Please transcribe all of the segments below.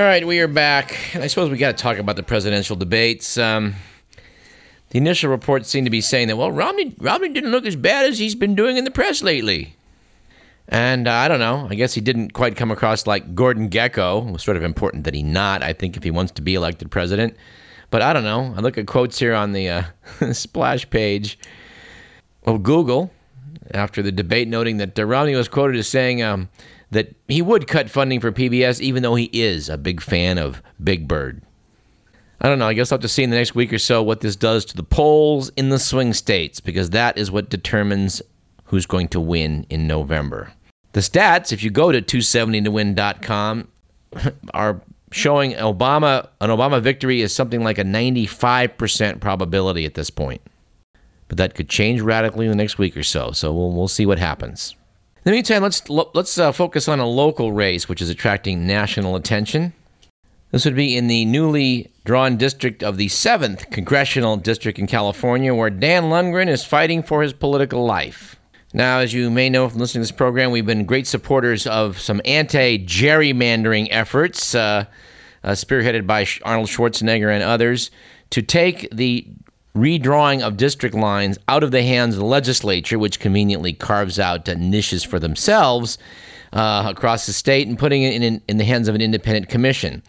All right, we are back. I suppose we got to talk about the presidential debates. Um, the initial reports seem to be saying that, well, Romney, Romney didn't look as bad as he's been doing in the press lately. And uh, I don't know. I guess he didn't quite come across like Gordon Gekko. It was sort of important that he not, I think, if he wants to be elected president. But I don't know. I look at quotes here on the uh, splash page of Google after the debate, noting that Romney was quoted as saying um, that he would cut funding for PBS, even though he is a big fan of Big Bird. I don't know. I guess I'll have to see in the next week or so what this does to the polls in the swing states, because that is what determines who's going to win in November. The stats, if you go to 270towin.com, are showing Obama an Obama victory is something like a 95% probability at this point. But that could change radically in the next week or so. So we'll, we'll see what happens. In the meantime, let's let's uh, focus on a local race which is attracting national attention. This would be in the newly drawn district of the 7th Congressional District in California, where Dan Lungren is fighting for his political life. Now, as you may know from listening to this program, we've been great supporters of some anti gerrymandering efforts, uh, uh, spearheaded by Arnold Schwarzenegger and others, to take the redrawing of district lines out of the hands of the legislature, which conveniently carves out niches for themselves uh, across the state, and putting it in, in the hands of an independent commission.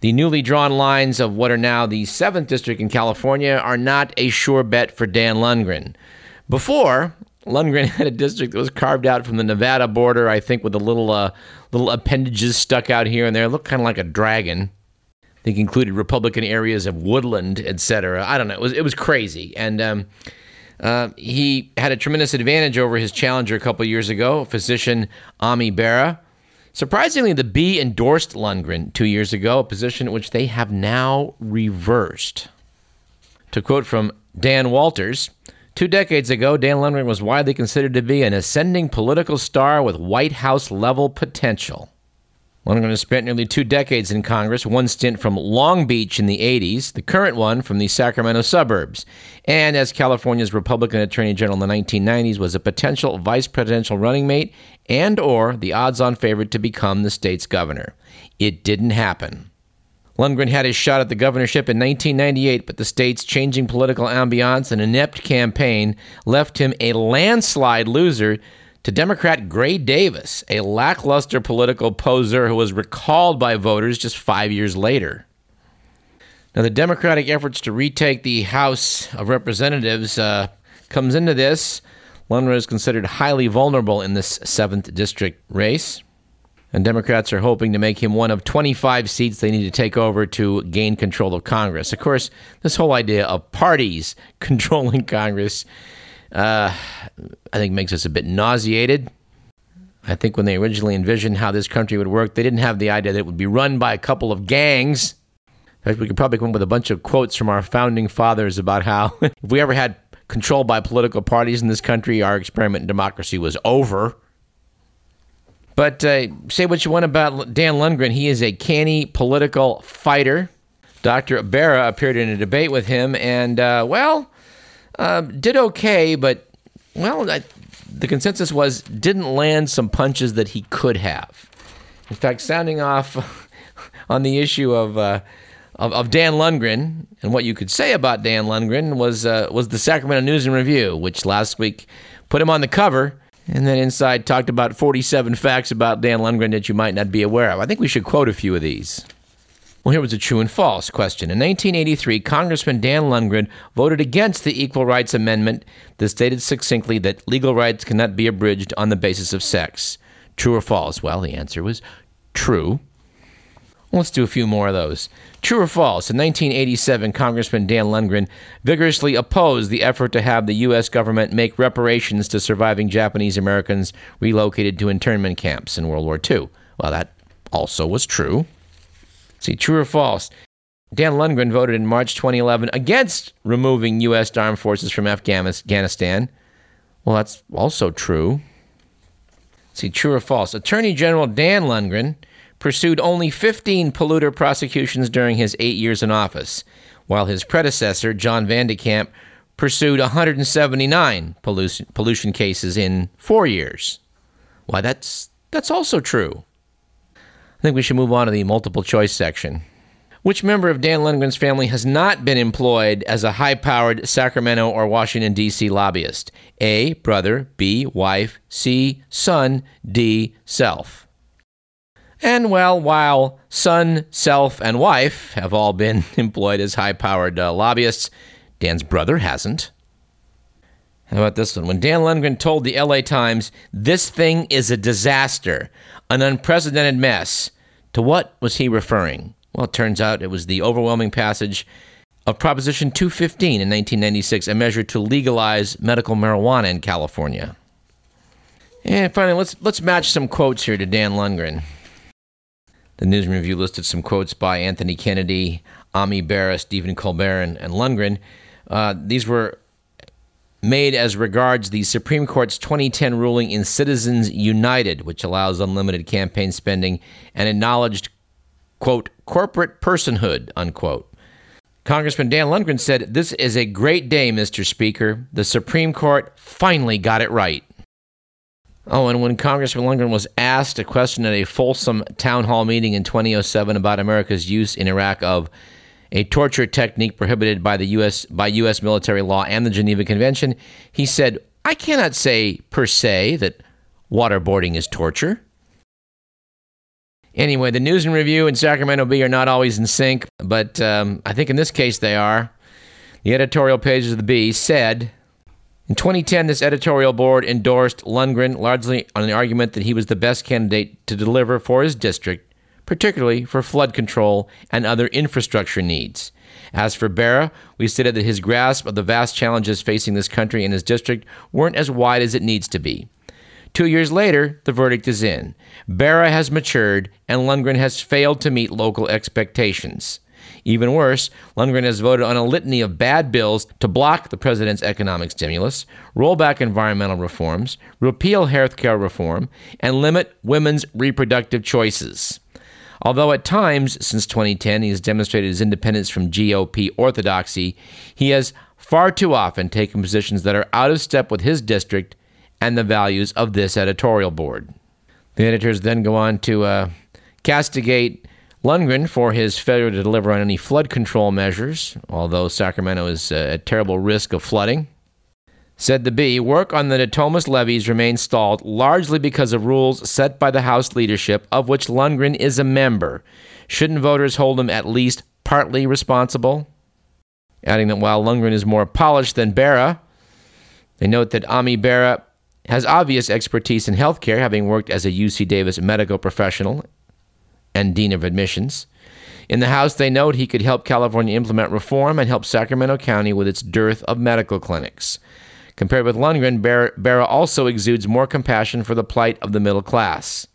The newly drawn lines of what are now the 7th District in California are not a sure bet for Dan Lungren. Before, Lungren had a district that was carved out from the Nevada border, I think, with a little uh, little appendages stuck out here and there. It looked kind of like a dragon. Think included Republican areas of woodland, etc. I don't know. It was it was crazy, and um, uh, he had a tremendous advantage over his challenger a couple years ago, physician Ami Bera. Surprisingly, the Bee endorsed Lungren two years ago, a position which they have now reversed. To quote from Dan Walters, Two decades ago, Dan Lungren was widely considered to be an ascending political star with White House level potential. Has spent nearly two decades in Congress, one stint from Long Beach in the 80s, the current one from the Sacramento suburbs, and as California's Republican Attorney General in the 1990s was a potential vice presidential running mate and or the odds-on favorite to become the state's governor. It didn't happen. Lungren had his shot at the governorship in 1998, but the state's changing political ambiance and inept campaign left him a landslide loser to Democrat Gray Davis, a lackluster political poser who was recalled by voters just five years later. Now, the Democratic efforts to retake the House of Representatives uh, comes into this. Lungren is considered highly vulnerable in this 7th district race and Democrats are hoping to make him one of 25 seats they need to take over to gain control of Congress. Of course, this whole idea of parties controlling Congress, uh, I think, makes us a bit nauseated. I think when they originally envisioned how this country would work, they didn't have the idea that it would be run by a couple of gangs. In fact, we could probably come up with a bunch of quotes from our founding fathers about how if we ever had control by political parties in this country, our experiment in democracy was over. But uh, say what you want about Dan Lungren. He is a canny political fighter. Dr. Bera appeared in a debate with him and, uh, well, uh, did okay, but, well, I, the consensus was didn't land some punches that he could have. In fact, sounding off on the issue of, uh, of, of, Dan Lungren and what you could say about Dan Lungren was, uh, was the Sacramento News and Review, which last week put him on the cover and then inside talked about 47 facts about Dan Lungren that you might not be aware of. I think we should quote a few of these. Well, here was a true and false question. In 1983, Congressman Dan Lungren voted against the Equal Rights Amendment that stated succinctly that legal rights cannot be abridged on the basis of sex. True or false? Well, the answer was true. Let's do a few more of those. True or false? In 1987, Congressman Dan Lungren vigorously opposed the effort to have the U.S. government make reparations to surviving Japanese Americans relocated to internment camps in World War II. Well, that also was true. See, true or false? Dan Lungren voted in March 2011 against removing U.S. armed forces from Afghanistan. Well, that's also true. See, true or false? Attorney General Dan Lungren pursued only 15 polluter prosecutions during his eight years in office, while his predecessor, John Van de Kamp, pursued 179 pollution, pollution cases in four years. Why, that's, that's also true. Think we should move on to the multiple choice section. Which member of Dan Lungren's family has not been employed as a high powered Sacramento or Washington, D.C. lobbyist? A. Brother. B. Wife. C. Son. D. Self. And well, while son, self, and wife have all been employed as high powered uh, lobbyists, Dan's brother hasn't. How about this one? When Dan Lungren told the LA Times, this thing is a disaster, an unprecedented mess, to what was he referring? Well, it turns out it was the overwhelming passage of Proposition 215 in 1996, a measure to legalize medical marijuana in California. And finally, let's, let's match some quotes here to Dan Lungren. The News Review listed some quotes by Anthony Kennedy, Ami Bera, Stephen Colbert, and, and Lungren. Uh, these were made as regards the Supreme Court's 2010 ruling in Citizens United, which allows unlimited campaign spending and acknowledged, quote, corporate personhood, unquote. Congressman Dan Lungren said, This is a great day, Mr. Speaker. The Supreme Court finally got it right. Oh, and when Congressman Lungren was asked a question at a Folsom town hall meeting in 2007 about America's use in Iraq of a torture technique prohibited by the US by US military law and the Geneva Convention, he said, "I cannot say per se that waterboarding is torture." Anyway, the news and review in Sacramento Bee are not always in sync, but um, I think in this case they are. The editorial pages of the Bee said in 2010, this editorial board endorsed Lungren largely on the argument that he was the best candidate to deliver for his district particularly for flood control and other infrastructure needs. As for Bera, we stated that his grasp of the vast challenges facing this country and his district weren't as wide as it needs to be. Two years later, the verdict is in. Bera has matured, and Lungren has failed to meet local expectations. Even worse, Lungren has voted on a litany of bad bills to block the president's economic stimulus, roll back environmental reforms, repeal health care reform, and limit women's reproductive choices. Although at times since 2010 he has demonstrated his independence from GOP orthodoxy, he has far too often taken positions that are out of step with his district and the values of this editorial board. The editors then go on to uh, castigate Lungren for his failure to deliver on any flood control measures, although Sacramento is uh, at terrible risk of flooding. Said the Bee, work on the Natomas levees remains stalled largely because of rules set by the House leadership, of which Lungren is a member. Shouldn't voters hold him at least partly responsible? Adding that while Lungren is more polished than Bera, they note that Ami Bera has obvious expertise in healthcare, having worked as a UC Davis medical professional and dean of admissions. In the House, they note he could help California implement reform and help Sacramento County with its dearth of medical clinics. Compared with Lungren, Bera also exudes more compassion for the plight of the middle class.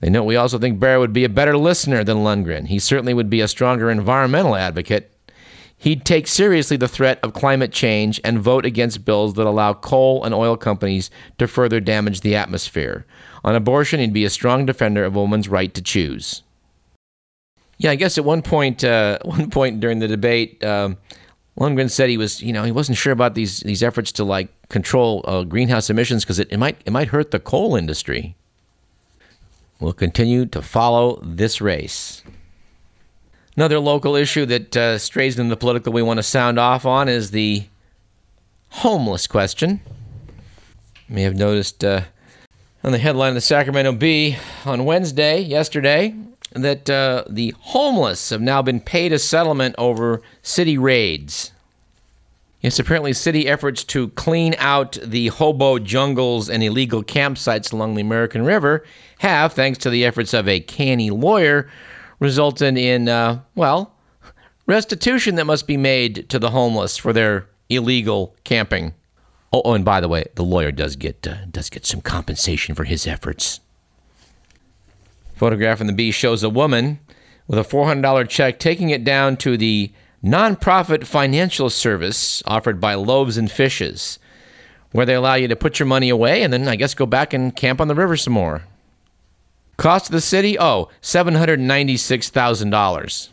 They note we also think Bera would be a better listener than Lungren. He certainly would be a stronger environmental advocate. He'd take seriously the threat of climate change and vote against bills that allow coal and oil companies to further damage the atmosphere. On abortion, he'd be a strong defender of a woman's right to choose. Yeah, I guess at one point, uh, one point during the debate, um, Lungren said he was, you know, he wasn't sure about these these efforts to like control uh, greenhouse emissions because it, it might it might hurt the coal industry. We'll continue to follow this race. Another local issue that uh, strays into the political we want to sound off on is the homeless question. You may have noticed uh, on the headline of the Sacramento Bee on Wednesday, yesterday, that uh, the homeless have now been paid a settlement over city raids. Yes, apparently, city efforts to clean out the hobo jungles and illegal campsites along the American River have, thanks to the efforts of a canny lawyer, resulted in, uh, well, restitution that must be made to the homeless for their illegal camping. Oh, oh and by the way, the lawyer does get uh, does get some compensation for his efforts. Photograph in the Bee shows a woman with a $400 check taking it down to the nonprofit financial service offered by Loaves and Fishes, where they allow you to put your money away and then, I guess, go back and camp on the river some more. Cost of the city? Oh, $796,000.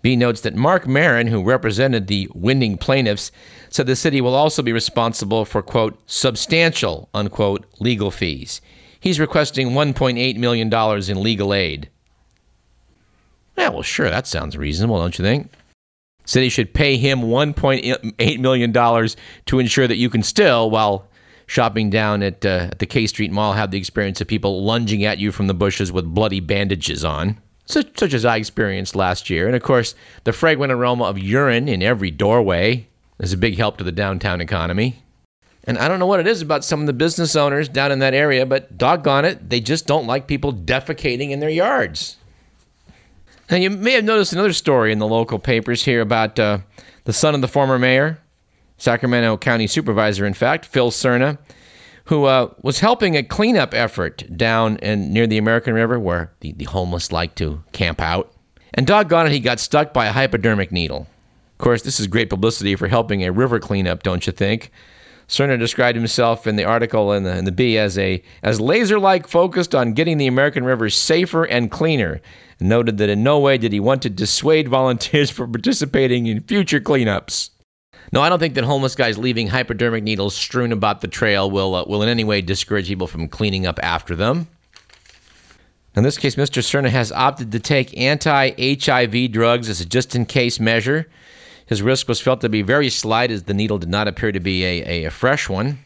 Bee notes that Mark Merin, who represented the winning plaintiffs, said the city will also be responsible for, quote, substantial, unquote, legal fees. He's requesting $1.8 million in legal aid. Yeah, well, sure, that sounds reasonable, don't you think? He should pay him $1.8 million to ensure that you can still, while shopping down at, uh, at the K Street Mall, have the experience of people lunging at you from the bushes with bloody bandages on, such, such as I experienced last year. And of course, the fragrant aroma of urine in every doorway is a big help to the downtown economy. And I don't know what it is about some of the business owners down in that area, but doggone it, they just don't like people defecating in their yards. Now, you may have noticed another story in the local papers here about uh, the son of the former mayor, Sacramento County Supervisor, in fact, Phil Serna, who uh, was helping a cleanup effort down in, near the American River where the, the homeless like to camp out. And doggone it, he got stuck by a hypodermic needle. Of course, this is great publicity for helping a river cleanup, don't you think? Serna described himself in the article in the, in the Bee as a as laser-like focused on getting the American rivers safer and cleaner. And noted that in no way did he want to dissuade volunteers from participating in future cleanups. No, I don't think that homeless guys leaving hypodermic needles strewn about the trail will uh, will in any way discourage people from cleaning up after them. In this case, Mr. Serna has opted to take anti-HIV drugs as a just-in-case measure. His risk was felt to be very slight as the needle did not appear to be a, a, fresh one.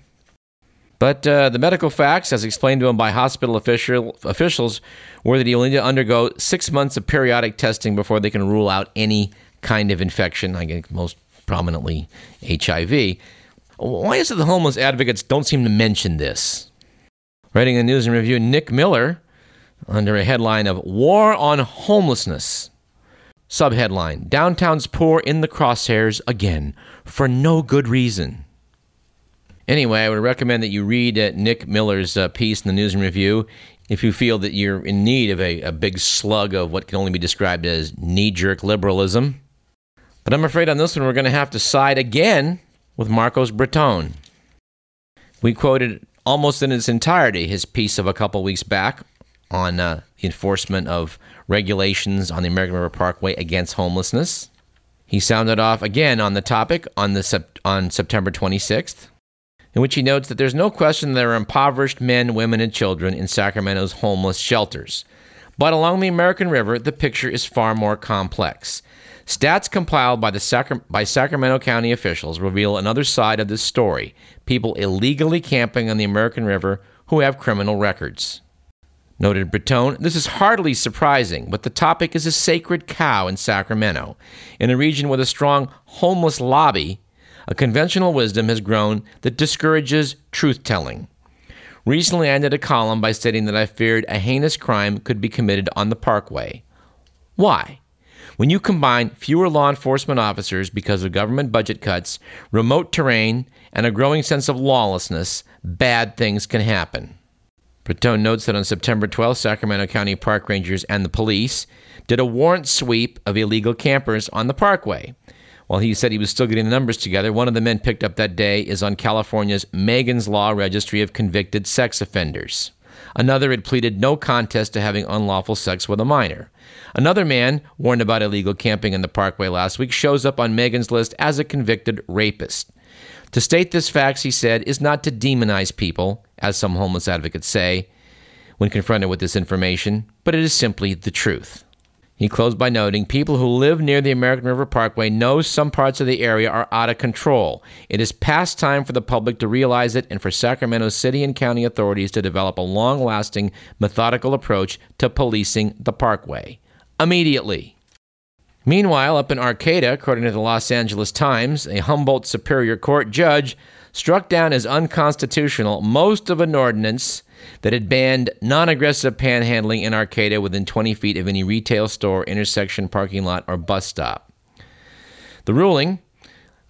But uh, the medical facts, as explained to him by hospital official, officials, were that he will need to undergo six months of periodic testing before they can rule out any kind of infection, I guess most prominently HIV. Why is it the homeless advocates don't seem to mention this? Writing a news and review, Nick Miller, under a headline of War on Homelessness, Subheadline Downtown's poor in the crosshairs again for no good reason. Anyway, I would recommend that you read uh, Nick Miller's uh, piece in the News and Review if you feel that you're in need of a, a big slug of what can only be described as knee jerk liberalism. But I'm afraid on this one we're going to have to side again with Marcos Breton. We quoted almost in its entirety his piece of a couple weeks back on uh, the enforcement of regulations on the American River Parkway against homelessness. He sounded off again on the topic on, the on September 26th, in which he notes that there's no question there are impoverished men, women, and children in Sacramento's homeless shelters. But along the American River, the picture is far more complex. Stats compiled by, the Sacra- by Sacramento County officials reveal another side of this story people illegally camping on the American River who have criminal records. Noted Breton, this is hardly surprising, but the topic is a sacred cow in Sacramento. In a region with a strong homeless lobby, a conventional wisdom has grown that discourages truth telling. Recently, I ended a column by stating that I feared a heinous crime could be committed on the parkway. Why? When you combine fewer law enforcement officers because of government budget cuts, remote terrain, and a growing sense of lawlessness, bad things can happen. Breton notes that on September 12th, Sacramento County Park Rangers and the police did a warrant sweep of illegal campers on the parkway. While he said he was still getting the numbers together, one of the men picked up that day is on California's Megan's Law Registry of Convicted Sex Offenders. Another had pleaded no contest to having unlawful sex with a minor. Another man, warned about illegal camping in the parkway last week, shows up on Megan's list as a convicted rapist. To state this facts, he said, is not to demonize people, as some homeless advocates say when confronted with this information, but it is simply the truth. He closed by noting people who live near the American River Parkway know some parts of the area are out of control. It is past time for the public to realize it and for Sacramento city and county authorities to develop a long lasting, methodical approach to policing the parkway. Immediately. Meanwhile, up in Arcata, according to the Los Angeles Times, a Humboldt Superior Court judge struck down as unconstitutional most of an ordinance that had banned non aggressive panhandling in Arcata within 20 feet of any retail store, intersection, parking lot, or bus stop. The ruling,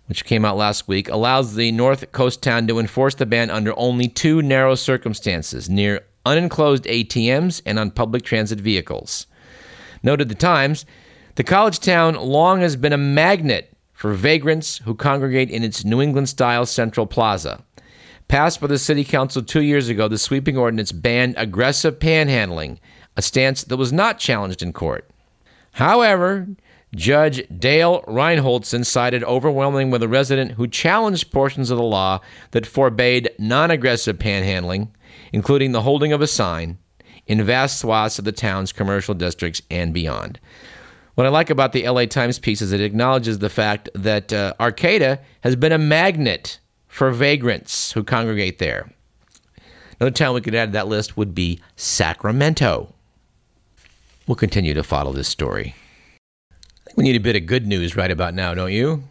which came out last week, allows the North Coast town to enforce the ban under only two narrow circumstances near unenclosed ATMs and on public transit vehicles. Noted the Times, the college town long has been a magnet for vagrants who congregate in its New England style Central Plaza. Passed by the City Council two years ago, the sweeping ordinance banned aggressive panhandling, a stance that was not challenged in court. However, Judge Dale Reinholtsen sided overwhelmingly with a resident who challenged portions of the law that forbade non aggressive panhandling, including the holding of a sign, in vast swaths of the town's commercial districts and beyond. What I like about the LA Times piece is it acknowledges the fact that uh, Arcata has been a magnet for vagrants who congregate there. Another town we could add to that list would be Sacramento. We'll continue to follow this story. We need a bit of good news right about now, don't you?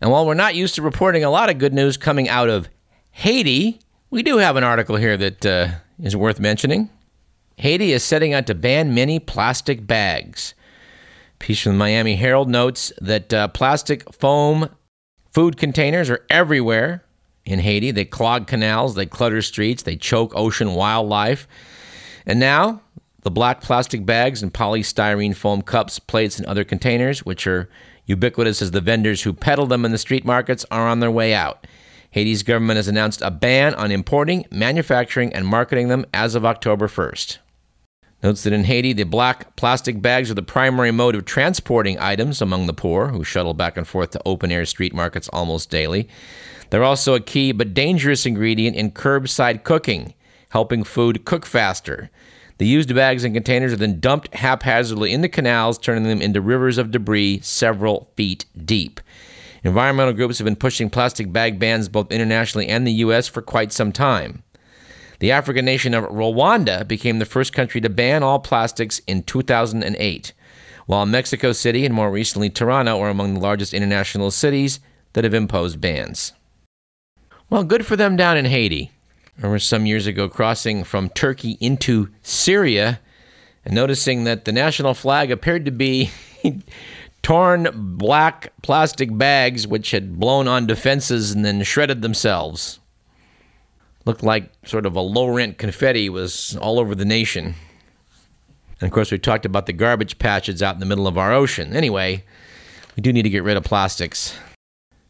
And while we're not used to reporting a lot of good news coming out of Haiti, we do have an article here that uh, is worth mentioning. Haiti is setting out to ban many plastic bags. Piece from the Miami Herald notes that uh, plastic foam food containers are everywhere in Haiti. They clog canals, they clutter streets, they choke ocean wildlife. And now, the black plastic bags and polystyrene foam cups, plates, and other containers, which are ubiquitous as the vendors who peddle them in the street markets, are on their way out. Haiti's government has announced a ban on importing, manufacturing, and marketing them as of October 1st. Notes that in Haiti, the black plastic bags are the primary mode of transporting items among the poor, who shuttle back and forth to open air street markets almost daily. They're also a key but dangerous ingredient in curbside cooking, helping food cook faster. The used bags and containers are then dumped haphazardly in the canals, turning them into rivers of debris several feet deep. Environmental groups have been pushing plastic bag bans both internationally and the U.S. for quite some time. The African nation of Rwanda became the first country to ban all plastics in 2008, while Mexico City and more recently Toronto are among the largest international cities that have imposed bans. Well, good for them down in Haiti. I remember some years ago crossing from Turkey into Syria and noticing that the national flag appeared to be torn black plastic bags which had blown on defenses and then shredded themselves. Looked like sort of a low rent confetti was all over the nation. And of course, we talked about the garbage patches out in the middle of our ocean. Anyway, we do need to get rid of plastics.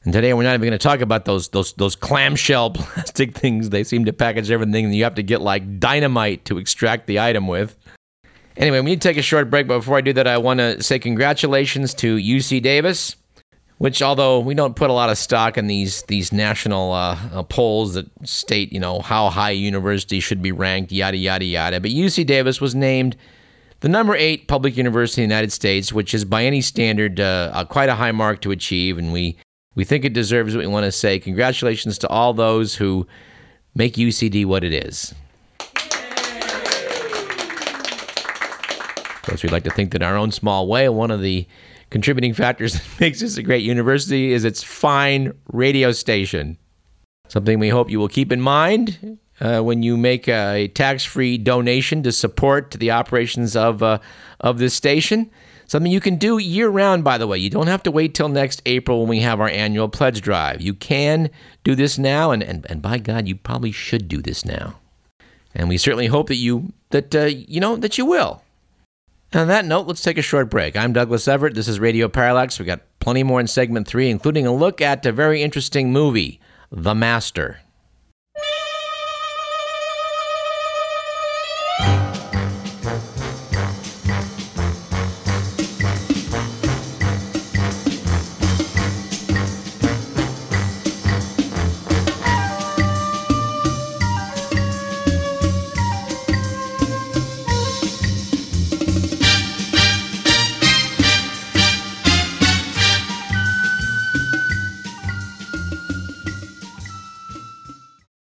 And today we're not even going to talk about those those those clamshell plastic things. They seem to package everything, and you have to get like dynamite to extract the item with. Anyway, we need to take a short break, but before I do that, I want to say congratulations to UC Davis, which although we don't put a lot of stock in these these national uh, uh, polls that state you know how high a university should be ranked, yada yada yada, but UC Davis was named the number eight public university in the United States, which is by any standard uh, quite a high mark to achieve, and we we think it deserves what we want to say. Congratulations to all those who make UCD what it is. Of course, we'd like to think that our own small way, one of the contributing factors that makes this a great university is its fine radio station. Something we hope you will keep in mind uh, when you make a tax-free donation to support the operations of uh, of this station. Something you can do year round, by the way. You don't have to wait till next April when we have our annual pledge drive. You can do this now, and, and, and by God, you probably should do this now. And we certainly hope that you that uh, you know that you will. On that note, let's take a short break. I'm Douglas Everett. This is Radio Parallax. We've got plenty more in segment three, including a look at a very interesting movie, The Master.